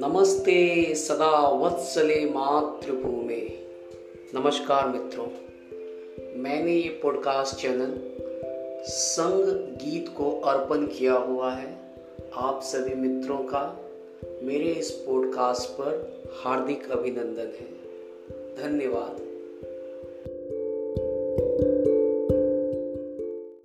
नमस्ते सदा वत्सले मातृभूमि। नमस्कार मित्रों, मैंने ये पॉडकास्ट चैनल संग गीत को अर्पण किया हुआ है आप सभी मित्रों का। मेरे इस पॉडकास्ट पर हार्दिक अभिनंदन है। धन्यवाद।